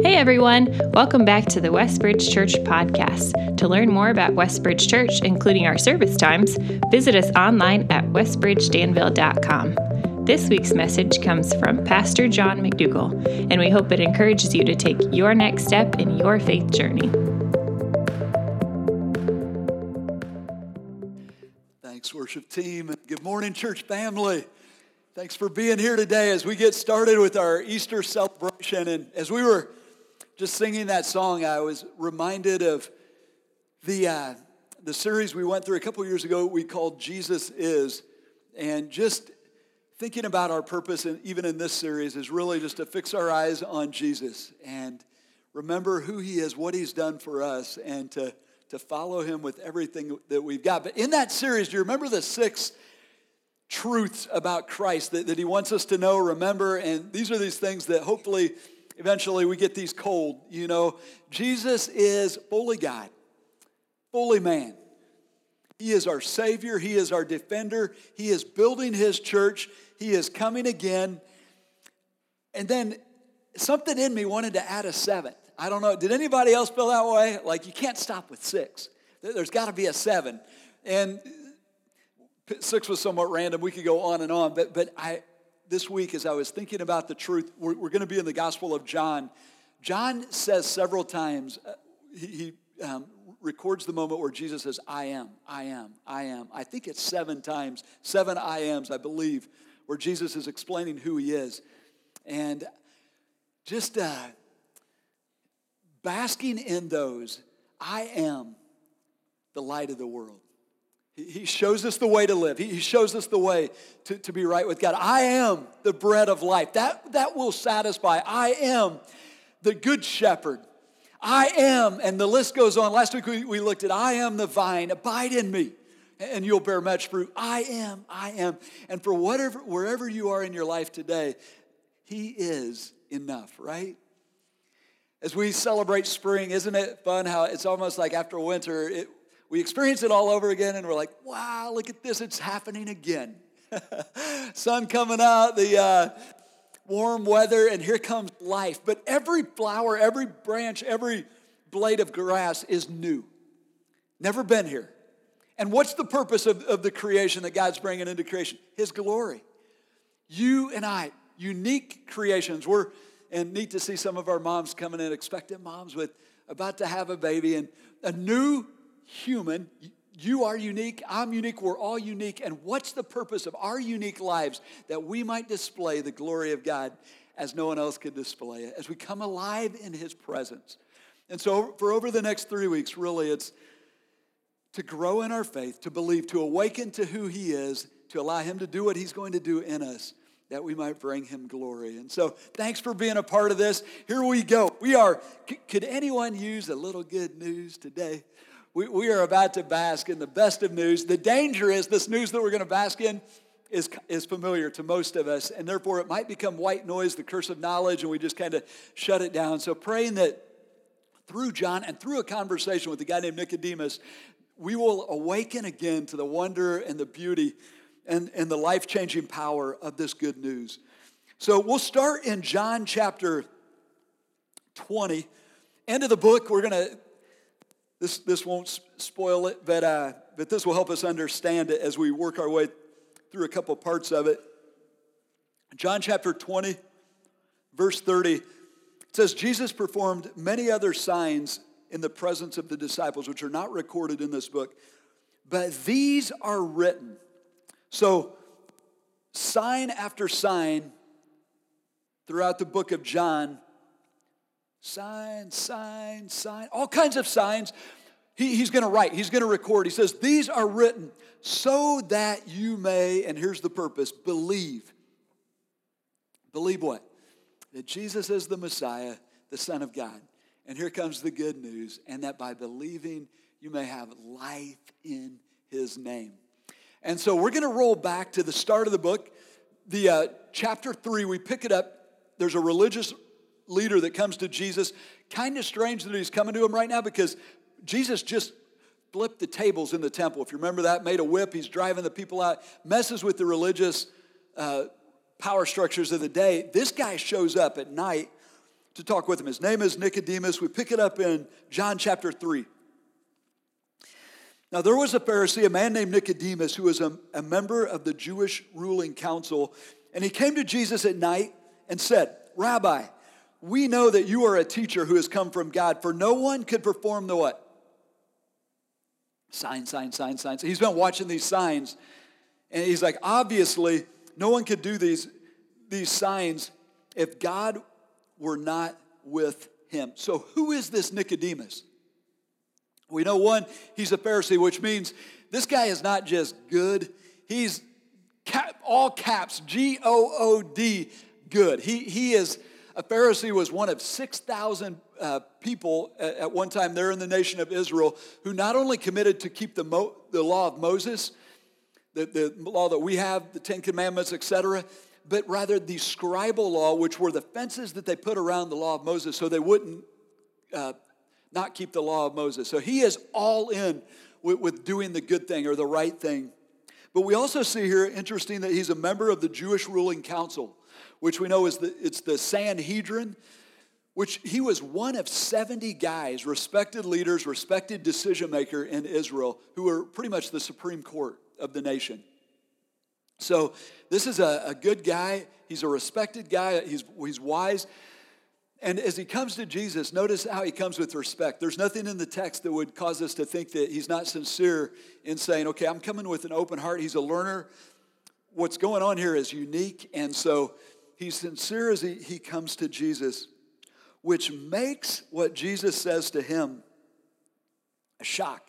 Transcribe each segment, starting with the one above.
Hey everyone, welcome back to the Westbridge Church podcast. To learn more about Westbridge Church, including our service times, visit us online at westbridgedanville.com. This week's message comes from Pastor John McDougall, and we hope it encourages you to take your next step in your faith journey. Thanks, worship team. Good morning, church family. Thanks for being here today as we get started with our Easter celebration. And as we were just singing that song, I was reminded of the, uh, the series we went through a couple years ago we called Jesus Is. And just thinking about our purpose, and even in this series, is really just to fix our eyes on Jesus and remember who he is, what he's done for us, and to, to follow him with everything that we've got. But in that series, do you remember the six truths about Christ that, that he wants us to know, remember? And these are these things that hopefully eventually we get these cold. You know, Jesus is fully God, fully man. He is our Savior, He is our defender, He is building His church, He is coming again. And then something in me wanted to add a seventh. I don't know, did anybody else feel that way? Like you can't stop with six, there's got to be a seven. And six was somewhat random. We could go on and on, but, but I, this week, as I was thinking about the truth, we're, we're going to be in the Gospel of John. John says several times, uh, he, he um, records the moment where Jesus says, I am, I am, I am. I think it's seven times, seven I ams, I believe, where Jesus is explaining who he is. And just uh, basking in those, I am the light of the world. He shows us the way to live. He shows us the way to, to be right with God. I am the bread of life. That, that will satisfy. I am the good shepherd. I am, and the list goes on. Last week we, we looked at I am the vine. Abide in me, and you'll bear much fruit. I am, I am. And for whatever, wherever you are in your life today, He is enough, right? As we celebrate spring, isn't it fun how it's almost like after winter, it, we experience it all over again and we're like, wow, look at this, it's happening again. Sun coming out, the uh, warm weather, and here comes life. But every flower, every branch, every blade of grass is new. Never been here. And what's the purpose of, of the creation that God's bringing into creation? His glory. You and I, unique creations. We're, and neat to see some of our moms coming in, expectant moms with about to have a baby, and a new human. You are unique. I'm unique. We're all unique. And what's the purpose of our unique lives? That we might display the glory of God as no one else could display it, as we come alive in His presence. And so, for over the next three weeks, really, it's to grow in our faith, to believe, to awaken to who He is, to allow Him to do what He's going to do in us, that we might bring Him glory. And so, thanks for being a part of this. Here we go. We are, could anyone use a little good news today? We, we are about to bask in the best of news. The danger is this news that we're going to bask in is, is familiar to most of us, and therefore it might become white noise, the curse of knowledge, and we just kind of shut it down. So, praying that through John and through a conversation with a guy named Nicodemus, we will awaken again to the wonder and the beauty and, and the life changing power of this good news. So, we'll start in John chapter 20. End of the book, we're going to this, this won't spoil it, but, uh, but this will help us understand it as we work our way through a couple parts of it. John chapter 20, verse 30, it says, Jesus performed many other signs in the presence of the disciples, which are not recorded in this book, but these are written. So, sign after sign throughout the book of John Sign, sign, sign, all kinds of signs. He, he's going to write, he's going to record. He says, These are written so that you may, and here's the purpose believe. Believe what? That Jesus is the Messiah, the Son of God. And here comes the good news, and that by believing, you may have life in his name. And so we're going to roll back to the start of the book, the uh, chapter three. We pick it up. There's a religious leader that comes to Jesus. Kind of strange that he's coming to him right now because Jesus just flipped the tables in the temple. If you remember that, made a whip, he's driving the people out, messes with the religious uh, power structures of the day. This guy shows up at night to talk with him. His name is Nicodemus. We pick it up in John chapter 3. Now, there was a Pharisee, a man named Nicodemus, who was a, a member of the Jewish ruling council. And he came to Jesus at night and said, Rabbi, we know that you are a teacher who has come from God, for no one could perform the what? Sign, sign, sign, sign. signs. He's been watching these signs, and he's like, obviously, no one could do these, these signs if God were not with him. So, who is this Nicodemus? We know one, he's a Pharisee, which means this guy is not just good, he's cap, all caps, G O O D, good. He, he is, a Pharisee was one of 6,000 uh, people at, at, one time there in the nation of Israel who not only committed to keep the, Mo, the law of Moses, the, the law that we have, the Ten Commandments, etc., but rather the scribal law, which were the fences that they put around the law of Moses so they wouldn't uh, not keep the law of Moses. So he is all in with, with doing the good thing or the right thing. But we also see here, interesting, that he's a member of the Jewish ruling council, which we know is the, it's the Sanhedrin, which he was one of 70 guys, respected leaders, respected decision maker in Israel, who were pretty much the Supreme Court of the nation. So this is a, a good guy. He's a respected guy. He's, he's wise. And as he comes to Jesus, notice how he comes with respect. There's nothing in the text that would cause us to think that he's not sincere in saying, okay, I'm coming with an open heart. He's a learner. What's going on here is unique. And so he's sincere as he, he comes to Jesus, which makes what Jesus says to him a shock.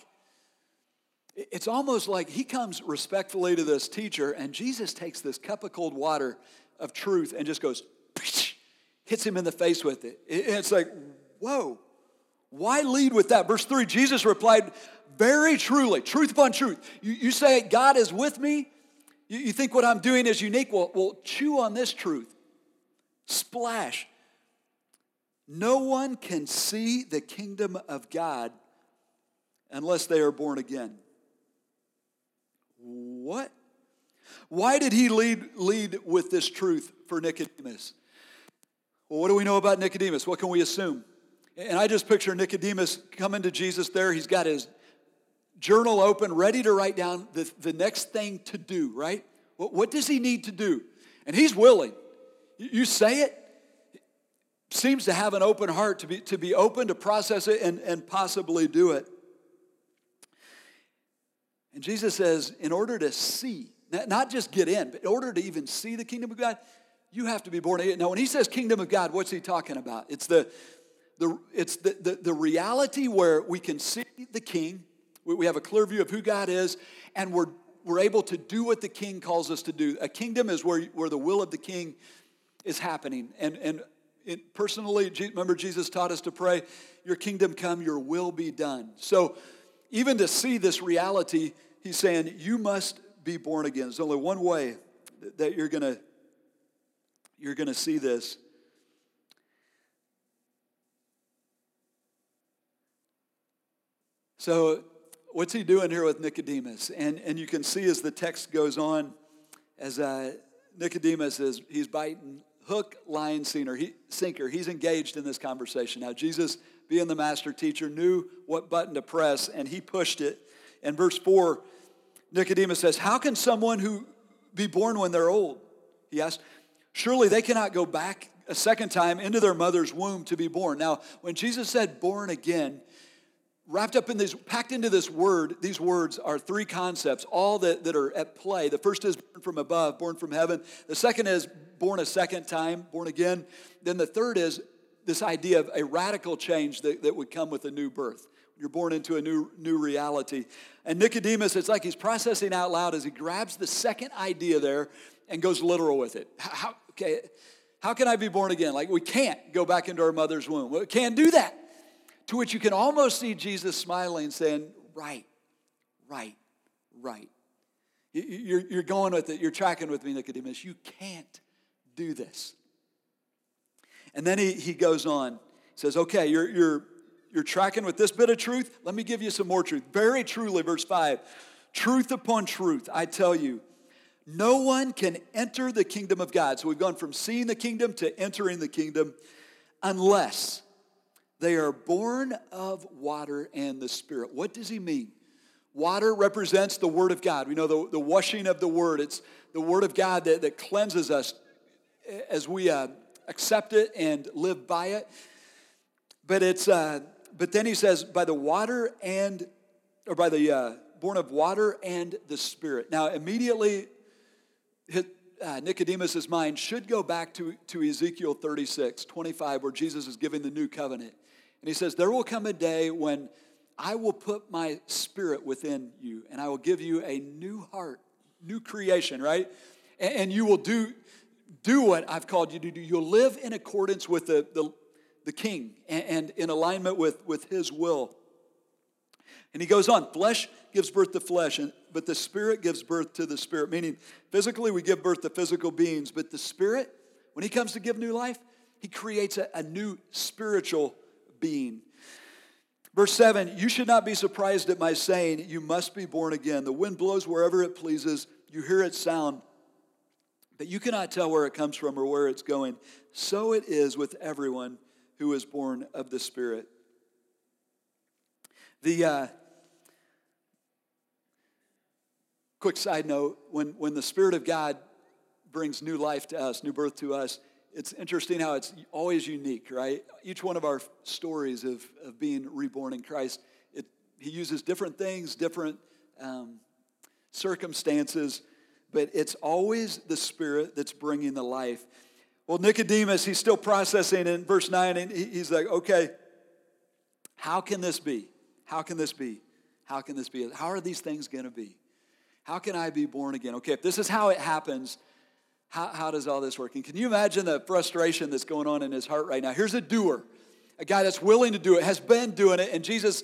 It's almost like he comes respectfully to this teacher, and Jesus takes this cup of cold water of truth and just goes, hits him in the face with it. It's like, whoa, why lead with that? Verse 3 Jesus replied, Very truly, truth upon truth. You, you say, God is with me. You, you think what I'm doing is unique. Well, well, chew on this truth. Splash. No one can see the kingdom of God unless they are born again. What? Why did he lead, lead with this truth for Nicodemus? Well, what do we know about Nicodemus? What can we assume? And I just picture Nicodemus coming to Jesus there. He's got his journal open, ready to write down the, the next thing to do, right? What, what does he need to do? And he's willing. You say it, seems to have an open heart to be, to be open to process it and, and possibly do it. And Jesus says, in order to see, not just get in, but in order to even see the kingdom of God, you have to be born again. Now, when he says kingdom of God, what's he talking about? It's the, the, it's the, the, the reality where we can see the king, we have a clear view of who God is, and we're, we're able to do what the king calls us to do. A kingdom is where, where the will of the king is happening. And, and it, personally, remember Jesus taught us to pray, Your kingdom come, your will be done. So, even to see this reality, he's saying, You must be born again. There's only one way that you're going to you're going to see this. So, what's he doing here with Nicodemus? And, and you can see as the text goes on, as uh, Nicodemus is, he's biting hook, line, sinker. He, sinker. He's engaged in this conversation. Now, Jesus, being the master teacher, knew what button to press, and he pushed it. And verse 4, Nicodemus says, How can someone who be born when they're old? He asked. Surely they cannot go back a second time into their mother's womb to be born. Now, when Jesus said born again, wrapped up in this, packed into this word, these words are three concepts, all that, that are at play. The first is born from above, born from heaven. The second is born a second time, born again. Then the third is this idea of a radical change that, that would come with a new birth. You're born into a new, new reality. And Nicodemus, it's like he's processing out loud as he grabs the second idea there and goes literal with it. How, okay, how can I be born again? Like, we can't go back into our mother's womb. We can't do that. To which you can almost see Jesus smiling, saying, Right, right, right. You're, you're going with it. You're tracking with me, Nicodemus. You can't do this. And then he, he goes on. He says, Okay, you're, you're, you're tracking with this bit of truth. Let me give you some more truth. Very truly, verse 5 truth upon truth, I tell you no one can enter the kingdom of God. So we've gone from seeing the kingdom to entering the kingdom unless they are born of water and the Spirit. What does he mean? Water represents the Word of God. We know the, the washing of the Word. It's the Word of God that, that cleanses us as we uh, accept it and live by it. But it's uh, but then he says by the water and or by the uh, born of water and the Spirit. Now immediately, hit, uh, Nicodemus's mind should go back to, to Ezekiel 36, 25, where Jesus is giving the new covenant. And he says, There will come a day when I will put my spirit within you, and I will give you a new heart, new creation, right? And, and you will do, do what I've called you to do. You'll live in accordance with the, the, the king and, and in alignment with, with his will. And he goes on, flesh gives birth to flesh, but the spirit gives birth to the spirit. Meaning, physically, we give birth to physical beings, but the spirit, when he comes to give new life, he creates a, a new spiritual being. Verse 7 You should not be surprised at my saying, You must be born again. The wind blows wherever it pleases, you hear its sound, but you cannot tell where it comes from or where it's going. So it is with everyone who is born of the Spirit. The uh, quick side note when, when the Spirit of God brings new life to us, new birth to us, it's interesting how it's always unique, right? Each one of our stories of, of being reborn in Christ, it, he uses different things, different um, circumstances, but it's always the Spirit that's bringing the life. Well, Nicodemus, he's still processing in verse 9, and he's like, okay, how can this be? How can this be? How can this be? How are these things going to be? How can I be born again? Okay, if this is how it happens, how, how does all this work? And can you imagine the frustration that's going on in his heart right now? Here's a doer, a guy that's willing to do it, has been doing it, and Jesus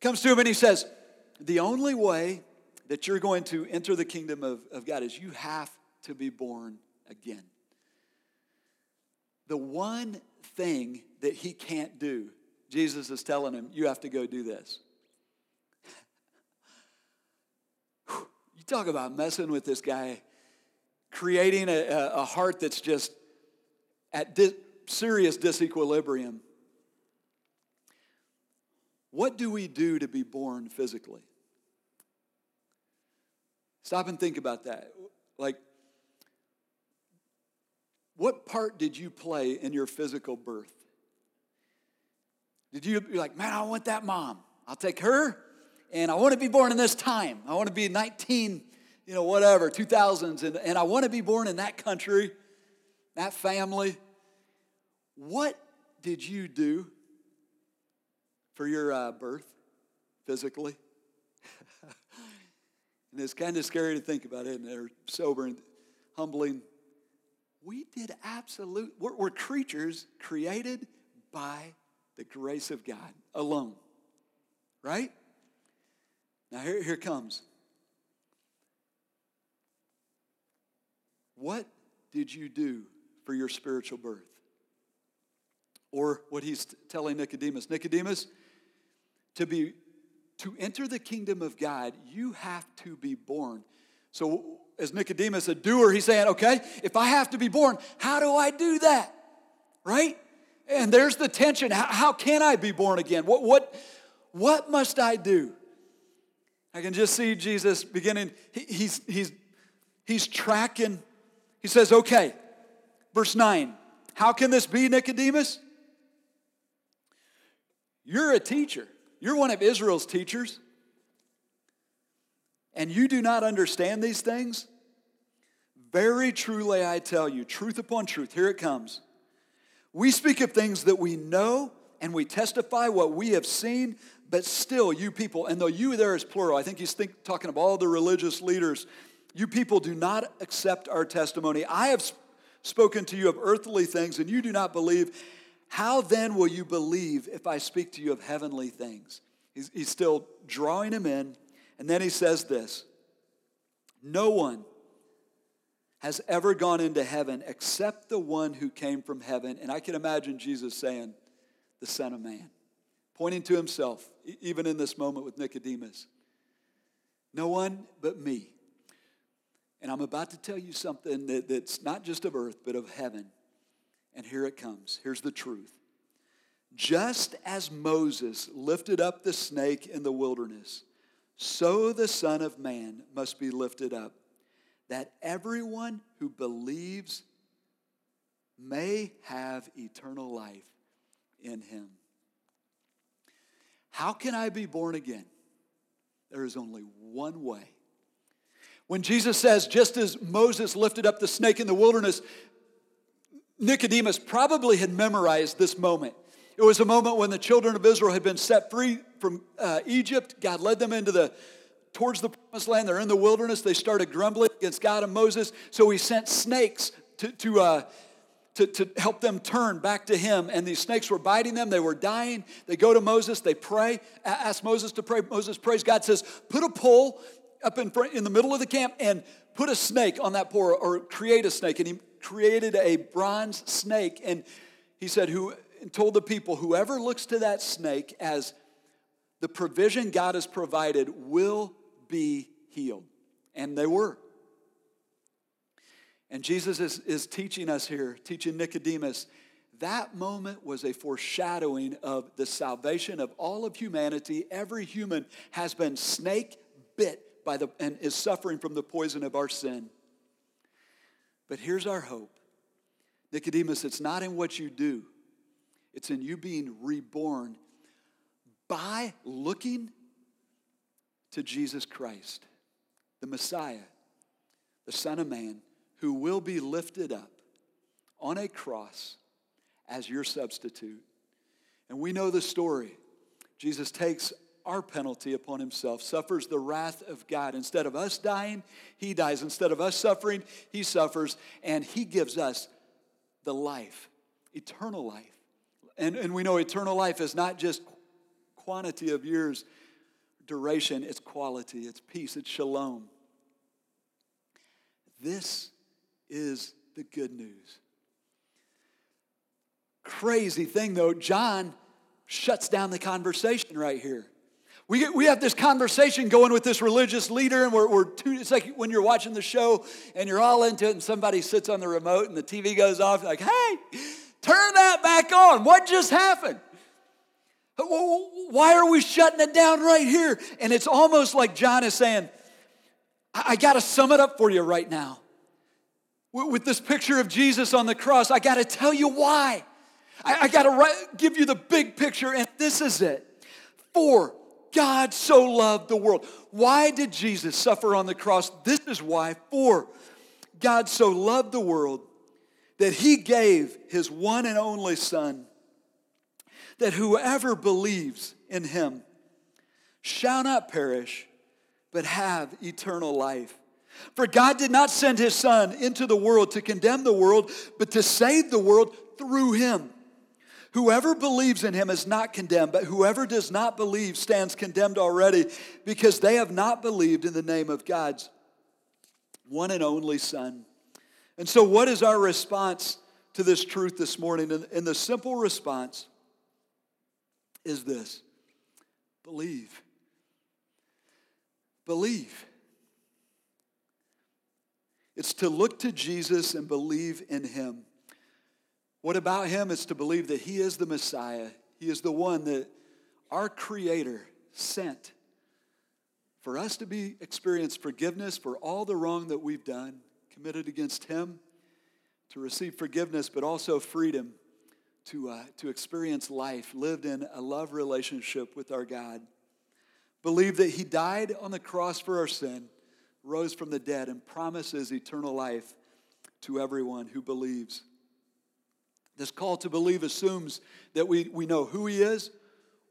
comes to him and he says, The only way that you're going to enter the kingdom of, of God is you have to be born again. The one thing that he can't do, Jesus is telling him, you have to go do this. you talk about messing with this guy creating a, a heart that's just at di- serious disequilibrium. What do we do to be born physically? Stop and think about that. Like, what part did you play in your physical birth? Did you be like, man, I want that mom. I'll take her, and I want to be born in this time. I want to be 19 you know, whatever, 2000s, and, and I want to be born in that country, that family. What did you do for your uh, birth physically? and it's kind of scary to think about it, and they're sober and humbling. We did absolute, we're, we're creatures created by the grace of God alone, right? Now, here, here comes What did you do for your spiritual birth? Or what he's telling Nicodemus Nicodemus, to be to enter the kingdom of God, you have to be born. So, as Nicodemus, a doer, he's saying, okay, if I have to be born, how do I do that? Right? And there's the tension. How, how can I be born again? What, what, what must I do? I can just see Jesus beginning, he, he's, he's, he's tracking he says, okay, verse 9, how can this be, Nicodemus? You're a teacher, you're one of Israel's teachers, and you do not understand these things? Very truly, I tell you, truth upon truth, here it comes. We speak of things that we know and we testify what we have seen, but still, you people, and though you there is plural, I think he's think, talking of all the religious leaders you people do not accept our testimony. I have spoken to you of earthly things, and you do not believe. How then will you believe if I speak to you of heavenly things? He's, he's still drawing him in. And then he says this No one has ever gone into heaven except the one who came from heaven. And I can imagine Jesus saying, The Son of Man, pointing to himself, even in this moment with Nicodemus. No one but me and I'm about to tell you something that, that's not just of earth, but of heaven. And here it comes. Here's the truth. Just as Moses lifted up the snake in the wilderness, so the Son of Man must be lifted up, that everyone who believes may have eternal life in him. How can I be born again? There is only one way. When Jesus says, just as Moses lifted up the snake in the wilderness, Nicodemus probably had memorized this moment. It was a moment when the children of Israel had been set free from uh, Egypt. God led them into the towards the promised land. They're in the wilderness. They started grumbling against God and Moses. So he sent snakes to, to, uh, to, to help them turn back to him. And these snakes were biting them. They were dying. They go to Moses. They pray, ask Moses to pray. Moses prays. God says, put a pole up in front, in the middle of the camp and put a snake on that poor or create a snake. And he created a bronze snake. And he said, who told the people, whoever looks to that snake as the provision God has provided will be healed. And they were. And Jesus is, is teaching us here, teaching Nicodemus, that moment was a foreshadowing of the salvation of all of humanity. Every human has been snake bit by the, and is suffering from the poison of our sin. But here's our hope Nicodemus, it's not in what you do, it's in you being reborn by looking to Jesus Christ, the Messiah, the Son of Man, who will be lifted up on a cross as your substitute. And we know the story. Jesus takes our penalty upon himself, suffers the wrath of God. Instead of us dying, he dies. Instead of us suffering, he suffers, and he gives us the life, eternal life. And, and we know eternal life is not just quantity of years, duration, it's quality, it's peace, it's shalom. This is the good news. Crazy thing though, John shuts down the conversation right here. We, we have this conversation going with this religious leader, and we're, we're two, it's like when you're watching the show and you're all into it, and somebody sits on the remote and the TV goes off, like, hey, turn that back on. What just happened? Why are we shutting it down right here? And it's almost like John is saying, I, I got to sum it up for you right now. With this picture of Jesus on the cross, I got to tell you why. I, I got to give you the big picture, and this is it. For God so loved the world. Why did Jesus suffer on the cross? This is why. For God so loved the world that he gave his one and only Son, that whoever believes in him shall not perish, but have eternal life. For God did not send his Son into the world to condemn the world, but to save the world through him. Whoever believes in him is not condemned, but whoever does not believe stands condemned already because they have not believed in the name of God's one and only Son. And so, what is our response to this truth this morning? And the simple response is this believe. Believe. It's to look to Jesus and believe in him. What about him is to believe that he is the Messiah. He is the one that our Creator sent for us to be experience forgiveness for all the wrong that we've done, committed against him, to receive forgiveness, but also freedom to, uh, to experience life, lived in a love relationship with our God. Believe that he died on the cross for our sin rose from the dead and promises eternal life to everyone who believes. This call to believe assumes that we, we know who He is,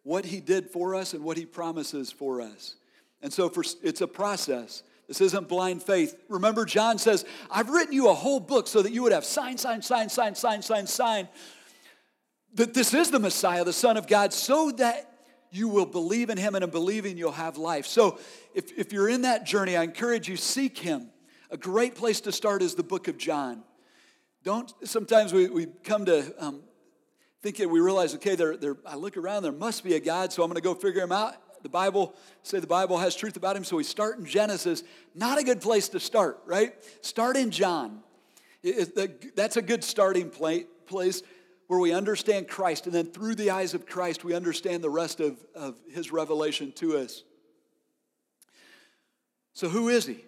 what He did for us, and what He promises for us. And so for, it's a process. This isn't blind faith. Remember, John says, I've written you a whole book so that you would have sign, sign, sign, sign, sign, sign, sign. That this is the Messiah, the Son of God, so that you will believe in him, and in believing, you'll have life. So, if, if you're in that journey, I encourage you, seek him. A great place to start is the book of John. Don't, sometimes we, we come to um, thinking, we realize, okay, there, there, I look around, there must be a God, so I'm going to go figure him out. The Bible, say the Bible has truth about him, so we start in Genesis. Not a good place to start, right? Start in John. It, it, that's a good starting place place where we understand Christ, and then through the eyes of Christ, we understand the rest of, of his revelation to us. So, who is he?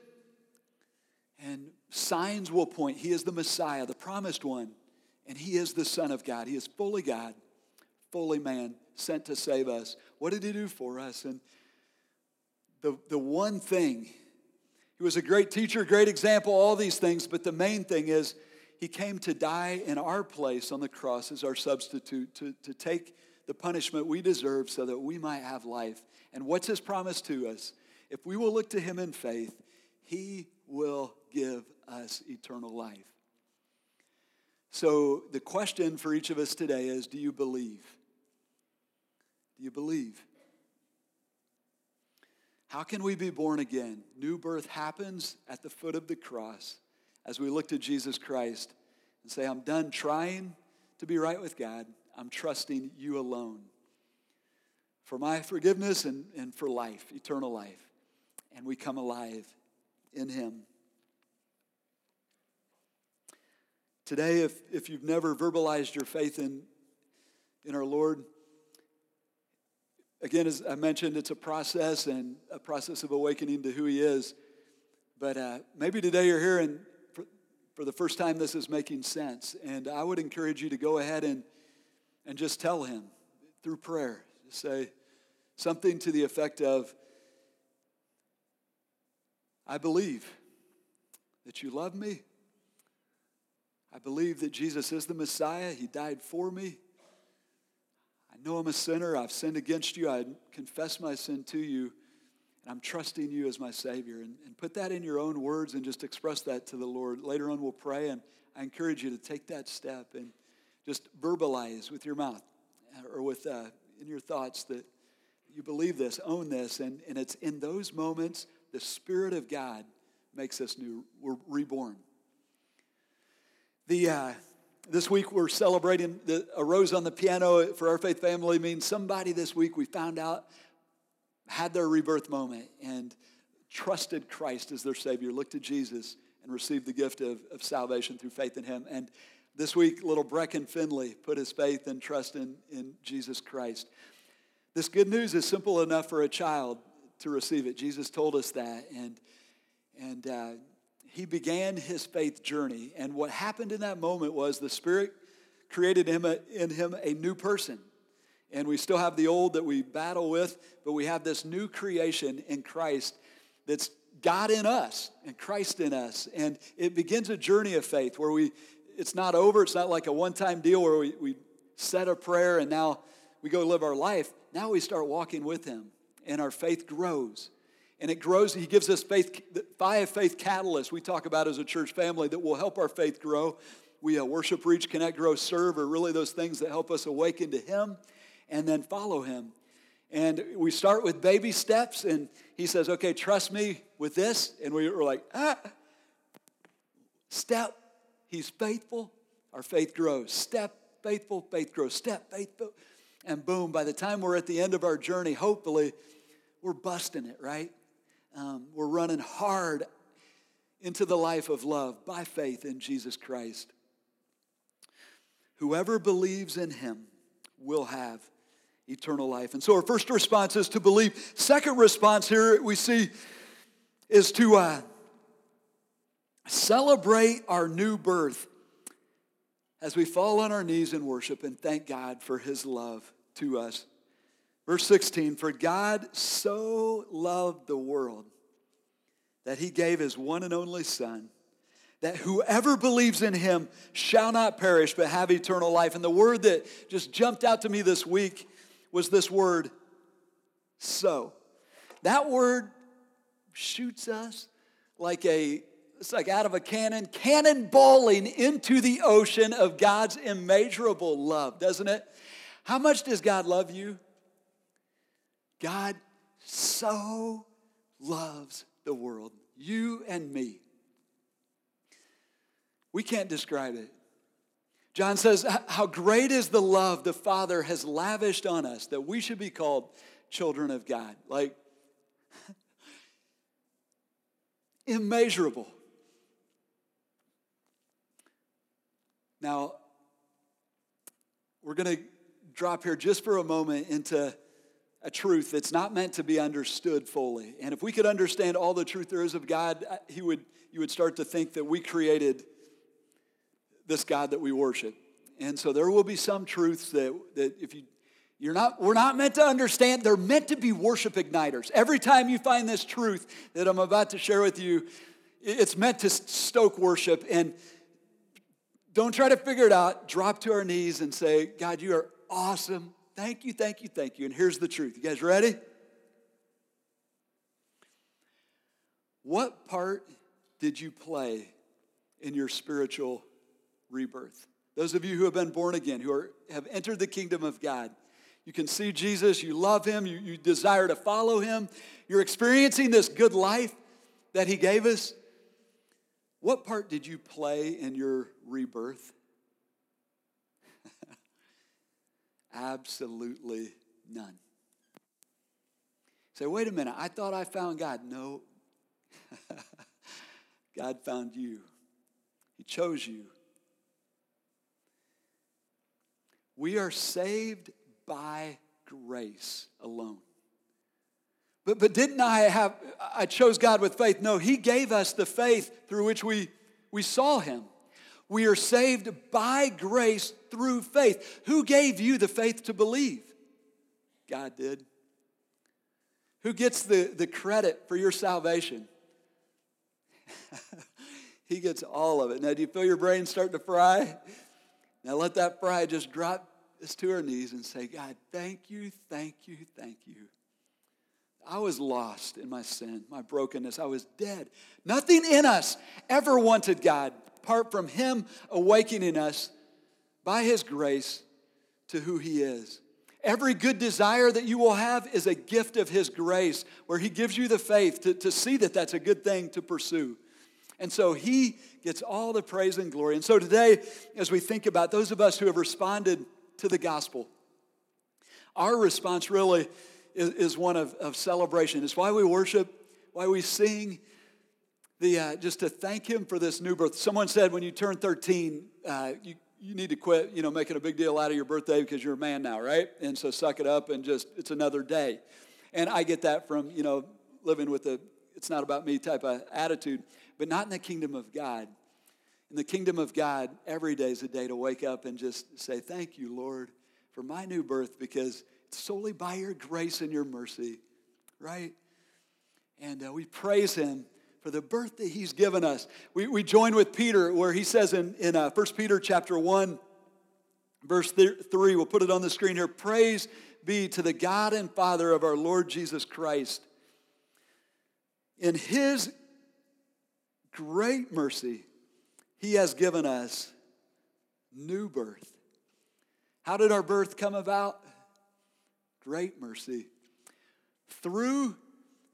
And signs will point. He is the Messiah, the promised one, and he is the Son of God. He is fully God, fully man, sent to save us. What did he do for us? And the, the one thing, he was a great teacher, great example, all these things, but the main thing is he came to die in our place on the cross as our substitute, to, to take the punishment we deserve so that we might have life. And what's his promise to us? If we will look to him in faith, he will give us eternal life. So the question for each of us today is do you believe? Do you believe? How can we be born again? New birth happens at the foot of the cross as we look to Jesus Christ and say, I'm done trying to be right with God. I'm trusting you alone for my forgiveness and, and for life, eternal life. And we come alive in Him. Today, if, if you've never verbalized your faith in, in our Lord, again, as I mentioned, it's a process and a process of awakening to who He is. But uh, maybe today you're here and for the first time, this is making sense. And I would encourage you to go ahead and, and just tell him through prayer. Just say something to the effect of, I believe that you love me. I believe that Jesus is the Messiah. He died for me. I know I'm a sinner. I've sinned against you. I confess my sin to you. And I'm trusting you as my Savior. And, and put that in your own words and just express that to the Lord. Later on, we'll pray, and I encourage you to take that step and just verbalize with your mouth or with uh, in your thoughts that you believe this, own this, and, and it's in those moments the Spirit of God makes us new. We're reborn. The uh, this week we're celebrating the, a rose on the piano for our faith family means somebody this week we found out had their rebirth moment and trusted Christ as their Savior, looked to Jesus and received the gift of, of salvation through faith in Him. And this week, little Brecken Finley put his faith and trust in, in Jesus Christ. This good news is simple enough for a child to receive it. Jesus told us that. And, and uh, he began his faith journey. And what happened in that moment was the Spirit created him a, in him a new person and we still have the old that we battle with, but we have this new creation in Christ that's God in us and Christ in us. And it begins a journey of faith where we, it's not over. It's not like a one time deal where we, we said a prayer and now we go live our life. Now we start walking with Him and our faith grows. And it grows, He gives us faith, five faith catalysts we talk about as a church family that will help our faith grow. We uh, worship, reach, connect, grow, serve are really those things that help us awaken to Him and then follow him. And we start with baby steps, and he says, Okay, trust me with this. And we were like, Ah, step, he's faithful, our faith grows. Step, faithful, faith grows. Step, faithful. And boom, by the time we're at the end of our journey, hopefully, we're busting it, right? Um, we're running hard into the life of love by faith in Jesus Christ. Whoever believes in him will have eternal life. And so our first response is to believe. Second response here we see is to uh, celebrate our new birth as we fall on our knees in worship and thank God for his love to us. Verse 16 For God so loved the world that he gave his one and only Son, that whoever believes in him shall not perish but have eternal life. And the word that just jumped out to me this week was this word, so. That word shoots us like a it's like out of a cannon, cannonballing into the ocean of God's immeasurable love, doesn't it? How much does God love you? God so loves the world, you and me. We can't describe it. John says, How great is the love the Father has lavished on us that we should be called children of God. Like, immeasurable. Now, we're going to drop here just for a moment into a truth that's not meant to be understood fully. And if we could understand all the truth there is of God, uh, he would, you would start to think that we created this God that we worship. And so there will be some truths that, that if you you're not, we're not meant to understand, they're meant to be worship igniters. Every time you find this truth that I'm about to share with you, it's meant to stoke worship. And don't try to figure it out. Drop to our knees and say, God, you are awesome. Thank you, thank you, thank you. And here's the truth. You guys ready? What part did you play in your spiritual rebirth? Those of you who have been born again, who are, have entered the kingdom of God, you can see Jesus, you love him, you, you desire to follow him, you're experiencing this good life that he gave us. What part did you play in your rebirth? Absolutely none. Say, wait a minute, I thought I found God. No, God found you, He chose you. We are saved by grace alone. But, but didn't I have, I chose God with faith? No, He gave us the faith through which we, we saw Him. We are saved by grace through faith. Who gave you the faith to believe? God did. Who gets the, the credit for your salvation? he gets all of it. Now, do you feel your brain starting to fry? Now, let that fry just drop us to our knees and say, God, thank you, thank you, thank you. I was lost in my sin, my brokenness. I was dead. Nothing in us ever wanted God, apart from Him awakening us by His grace to who He is. Every good desire that you will have is a gift of His grace, where He gives you the faith to, to see that that's a good thing to pursue. And so He gets all the praise and glory. And so today, as we think about those of us who have responded to the gospel. Our response really is, is one of, of celebration. It's why we worship, why we sing, the, uh, just to thank Him for this new birth. Someone said when you turn 13, uh, you, you need to quit, you know, making a big deal out of your birthday because you're a man now, right? And so suck it up and just, it's another day. And I get that from, you know, living with a, it's not about me type of attitude, but not in the kingdom of God. In the kingdom of God, every day is a day to wake up and just say, Thank you, Lord, for my new birth because it's solely by your grace and your mercy, right? And uh, we praise Him for the birth that He's given us. We, we join with Peter where he says in, in uh, 1 Peter chapter 1, verse 3, we'll put it on the screen here Praise be to the God and Father of our Lord Jesus Christ. In His great mercy, he has given us new birth. How did our birth come about? Great mercy. Through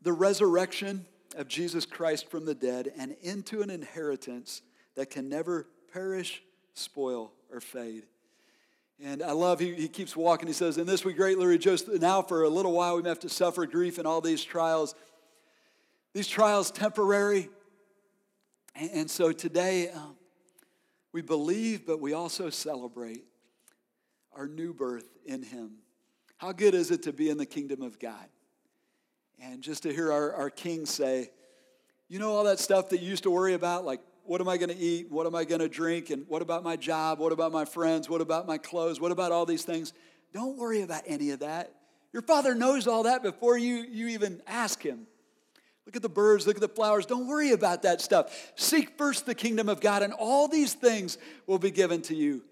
the resurrection of Jesus Christ from the dead and into an inheritance that can never perish, spoil, or fade. And I love, he, he keeps walking. He says, In this we greatly rejoice. Now, for a little while, we may have to suffer grief in all these trials. These trials temporary, and so today, um, we believe, but we also celebrate our new birth in Him. How good is it to be in the kingdom of God? And just to hear our, our King say, you know, all that stuff that you used to worry about, like, what am I going to eat? What am I going to drink? And what about my job? What about my friends? What about my clothes? What about all these things? Don't worry about any of that. Your father knows all that before you, you even ask him. Look at the birds, look at the flowers. Don't worry about that stuff. Seek first the kingdom of God, and all these things will be given to you.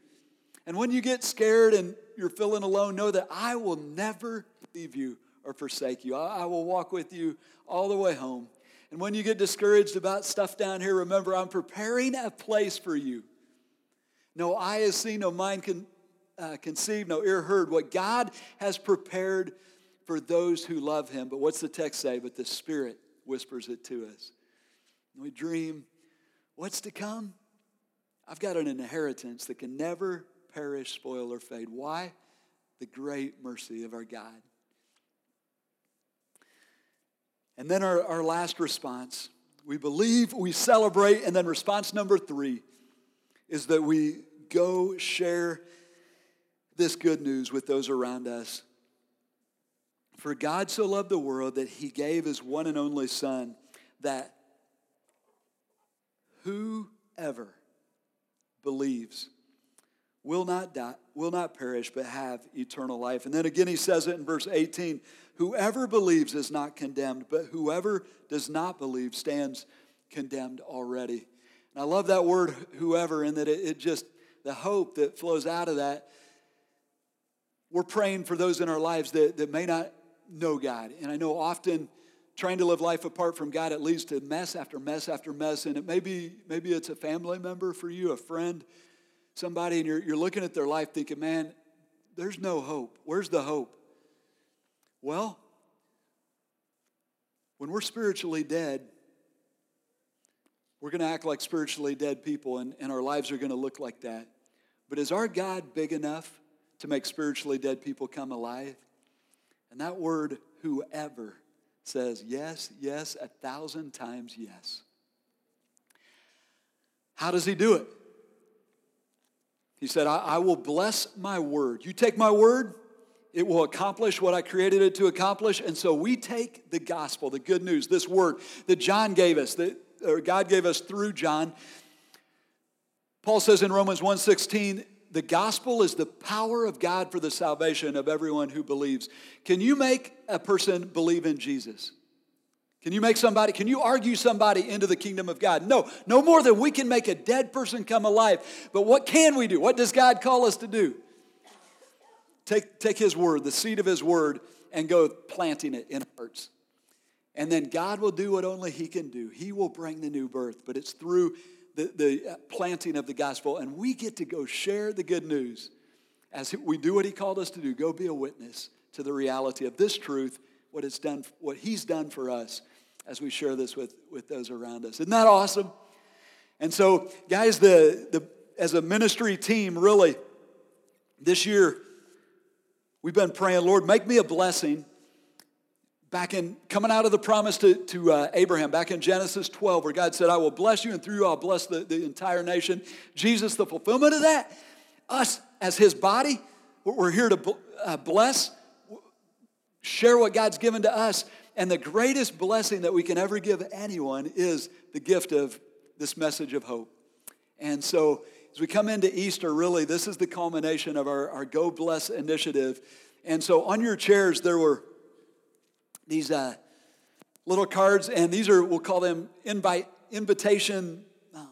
And when you get scared and you're feeling alone, know that I will never leave you or forsake you. I will walk with you all the way home. And when you get discouraged about stuff down here, remember I'm preparing a place for you. No eye has seen, no mind can uh, conceive, no ear heard what God has prepared for those who love Him. But what's the text say? But the Spirit whispers it to us. And we dream, what's to come? I've got an inheritance that can never perish, spoil, or fade. Why? The great mercy of our God. And then our, our last response we believe, we celebrate, and then response number three is that we go share this good news with those around us. For God so loved the world that he gave his one and only Son, that whoever believes will not die, will not perish, but have eternal life. And then again, he says it in verse 18 Whoever believes is not condemned, but whoever does not believe stands condemned already. And I love that word, whoever, in that it, it just, the hope that flows out of that. We're praying for those in our lives that, that may not know God. And I know often trying to live life apart from God, it leads to mess after mess after mess. And it may be, maybe it's a family member for you, a friend, somebody, and you're, you're looking at their life thinking, man, there's no hope. Where's the hope? Well, when we're spiritually dead, we're going to act like spiritually dead people, and, and our lives are going to look like that. But is our God big enough to make spiritually dead people come alive? And that word, whoever, says yes, yes, a thousand times yes. How does he do it? He said, I, I, will bless my word. You take my word, it will accomplish what I created it to accomplish. And so we take the gospel, the good news, this word that John gave us, that or God gave us through John. Paul says in Romans 1:16, the gospel is the power of God for the salvation of everyone who believes. Can you make a person believe in Jesus? Can you make somebody, can you argue somebody into the kingdom of God? No, no more than we can make a dead person come alive. But what can we do? What does God call us to do? Take, take His word, the seed of His word, and go planting it in hearts. And then God will do what only He can do. He will bring the new birth, but it's through the, the planting of the gospel. And we get to go share the good news as we do what He called us to do go be a witness to the reality of this truth, what, it's done, what He's done for us as we share this with, with those around us. Isn't that awesome? And so, guys, the, the, as a ministry team, really, this year, we've been praying, Lord, make me a blessing. Back in coming out of the promise to, to uh, Abraham, back in Genesis 12, where God said, I will bless you, and through you I'll bless the, the entire nation. Jesus, the fulfillment of that, us as his body, we're here to uh, bless, share what God's given to us. And the greatest blessing that we can ever give anyone is the gift of this message of hope. And so, as we come into Easter, really, this is the culmination of our, our Go Bless initiative. And so, on your chairs, there were these uh, little cards, and these are, we'll call them invite, invitation. Um, I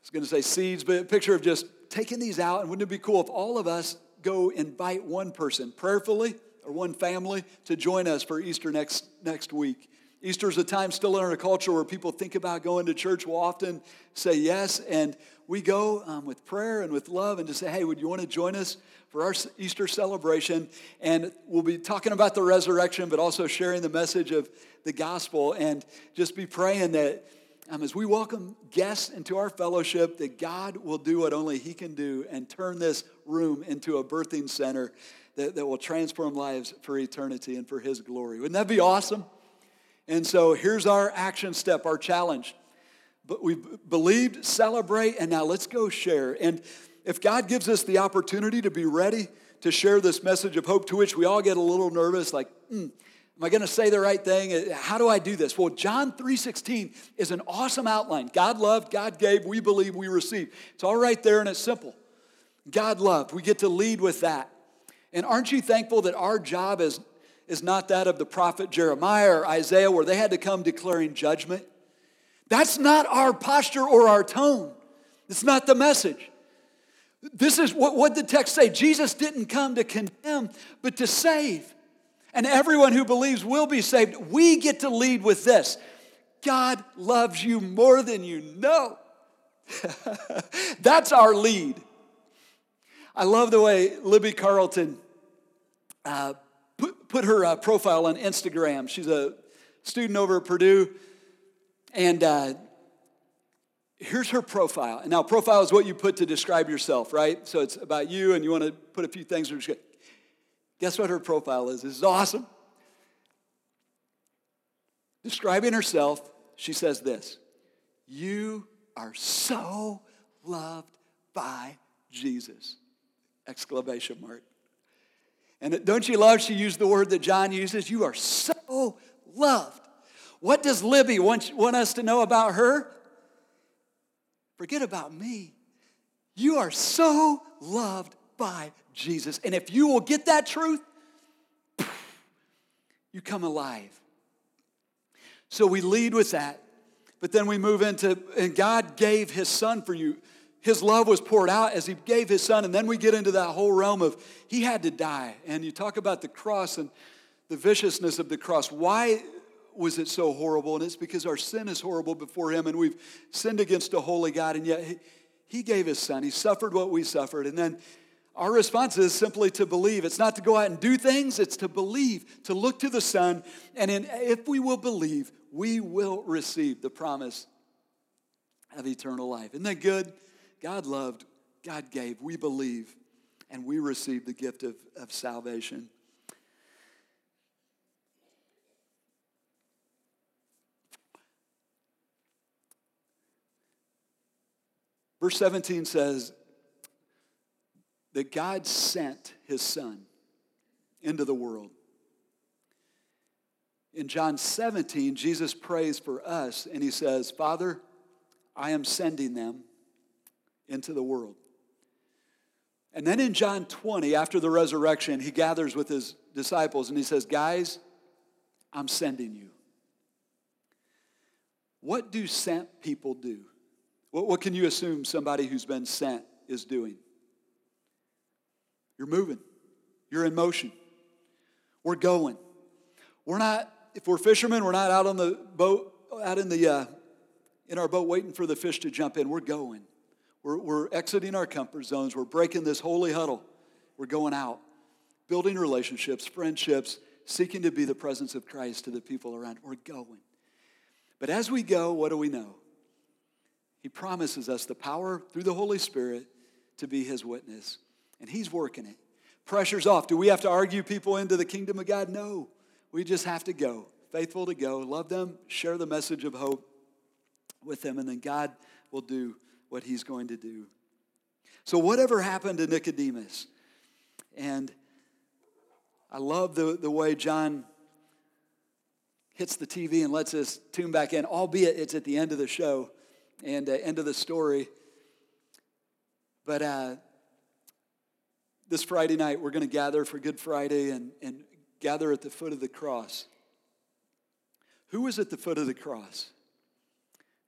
was going to say seeds, but a picture of just taking these out. And wouldn't it be cool if all of us go invite one person prayerfully or one family to join us for Easter next, next week. Easter is a time still in our culture where people think about going to church. We'll often say yes, and we go um, with prayer and with love and to say, hey, would you want to join us for our Easter celebration? And we'll be talking about the resurrection, but also sharing the message of the gospel and just be praying that um, as we welcome guests into our fellowship, that God will do what only He can do and turn this room into a birthing center that, that will transform lives for eternity and for His glory. Wouldn't that be awesome? And so here's our action step, our challenge. But we've believed, celebrate, and now let's go share. And if God gives us the opportunity to be ready to share this message of hope, to which we all get a little nervous, like, mm, am I going to say the right thing? Uh, how do I do this? Well, John 3:16 is an awesome outline. God loved, God gave, we believe, we receive. It's all right there and it's simple. God loved. We get to lead with that. And aren't you thankful that our job is, is not that of the prophet Jeremiah or Isaiah, where they had to come declaring judgment? That's not our posture or our tone. It's not the message. This is what, what the text say. Jesus didn't come to condemn, but to save. And everyone who believes will be saved. We get to lead with this God loves you more than you know. That's our lead. I love the way Libby Carlton uh, put, put her uh, profile on Instagram. She's a student over at Purdue. And uh, here's her profile. And now, profile is what you put to describe yourself, right? So it's about you, and you want to put a few things. Guess what her profile is? This is awesome. Describing herself, she says this You are so loved by Jesus. Exclamation mark. And don't you love she used the word that John uses? You are so loved. What does Libby want, want us to know about her? Forget about me. You are so loved by Jesus. And if you will get that truth, you come alive. So we lead with that, but then we move into, and God gave His Son for you. His love was poured out as He gave His Son, and then we get into that whole realm of He had to die. And you talk about the cross and the viciousness of the cross. Why was it so horrible? And it's because our sin is horrible before Him, and we've sinned against a holy God, and yet He gave His Son. He suffered what we suffered, and then our response is simply to believe. It's not to go out and do things, it's to believe, to look to the Son. And in, if we will believe, we will receive the promise of eternal life. Isn't that good? God loved, God gave, we believe, and we receive the gift of, of salvation. Verse 17 says, that God sent his son into the world. In John 17, Jesus prays for us and he says, Father, I am sending them into the world. And then in John 20, after the resurrection, he gathers with his disciples and he says, Guys, I'm sending you. What do sent people do? What, what can you assume somebody who's been sent is doing? You're moving. You're in motion. We're going. We're not, if we're fishermen, we're not out on the boat, out in the, uh, in our boat waiting for the fish to jump in. We're going. We're, we're exiting our comfort zones. We're breaking this holy huddle. We're going out, building relationships, friendships, seeking to be the presence of Christ to the people around. We're going. But as we go, what do we know? He promises us the power through the Holy Spirit to be his witness and He's working it. Pressure's off. Do we have to argue people into the kingdom of God? No. We just have to go, faithful to go, love them, share the message of hope with them, and then God will do what He's going to do. So, whatever happened to Nicodemus? And I love the, the way John hits the TV and lets us tune back in, albeit it's at the end of the show and uh, end of the story. But uh, this Friday night, we're going to gather for Good Friday and, and gather at the foot of the cross. Who was at the foot of the cross?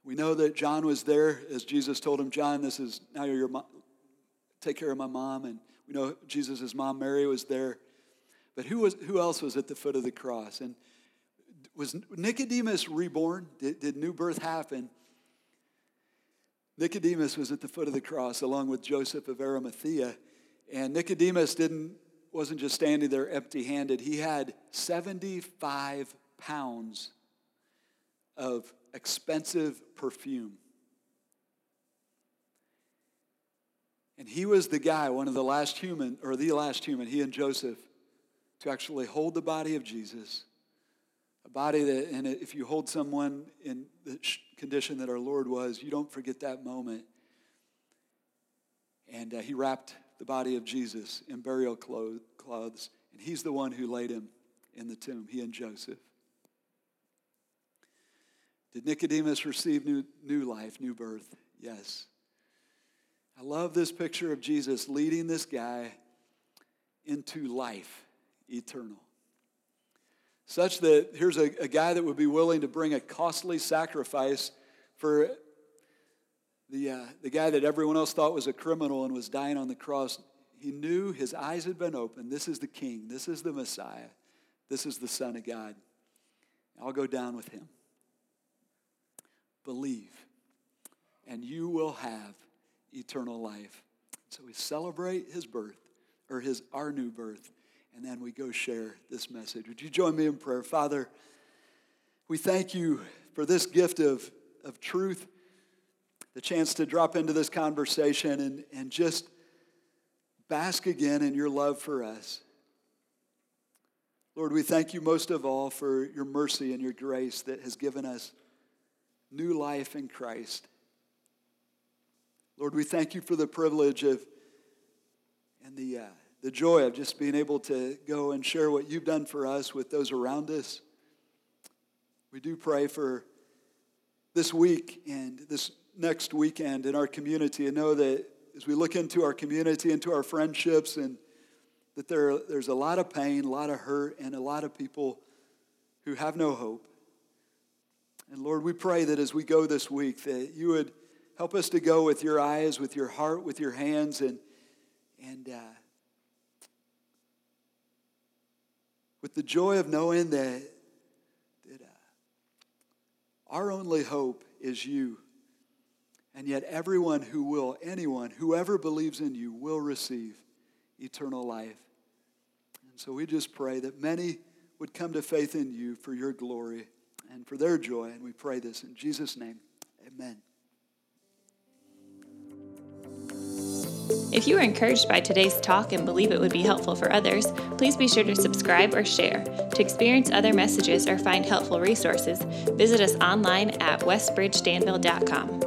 We know that John was there as Jesus told him, John, this is now your mom, take care of my mom. And we know Jesus' mom, Mary, was there. But who, was, who else was at the foot of the cross? And was Nicodemus reborn? Did, did new birth happen? Nicodemus was at the foot of the cross along with Joseph of Arimathea. And Nicodemus didn't, wasn't just standing there empty handed, he had 75 pounds of expensive perfume. And he was the guy, one of the last human, or the last human, he and Joseph, to actually hold the body of Jesus. A body that, and if you hold someone in the condition that our Lord was, you don't forget that moment. And uh, he wrapped the body of Jesus in burial clothes, and he's the one who laid him in the tomb, he and Joseph. Did Nicodemus receive new, new life, new birth? Yes. I love this picture of Jesus leading this guy into life eternal. Such that here's a, a guy that would be willing to bring a costly sacrifice for the, uh, the guy that everyone else thought was a criminal and was dying on the cross, he knew his eyes had been opened. This is the king. This is the Messiah. This is the Son of God. I'll go down with him. Believe, and you will have eternal life. So we celebrate his birth, or his our new birth, and then we go share this message. Would you join me in prayer? Father, we thank you for this gift of, of truth the chance to drop into this conversation and, and just bask again in your love for us. Lord, we thank you most of all for your mercy and your grace that has given us new life in Christ. Lord, we thank you for the privilege of and the, uh, the joy of just being able to go and share what you've done for us with those around us. We do pray for this week and this next weekend in our community and know that as we look into our community, into our friendships, and that there, there's a lot of pain, a lot of hurt, and a lot of people who have no hope. And Lord, we pray that as we go this week, that you would help us to go with your eyes, with your heart, with your hands, and, and uh, with the joy of knowing that, that uh, our only hope is you. And yet, everyone who will, anyone, whoever believes in you, will receive eternal life. And so we just pray that many would come to faith in you for your glory and for their joy. And we pray this in Jesus' name. Amen. If you were encouraged by today's talk and believe it would be helpful for others, please be sure to subscribe or share. To experience other messages or find helpful resources, visit us online at westbridgedanville.com.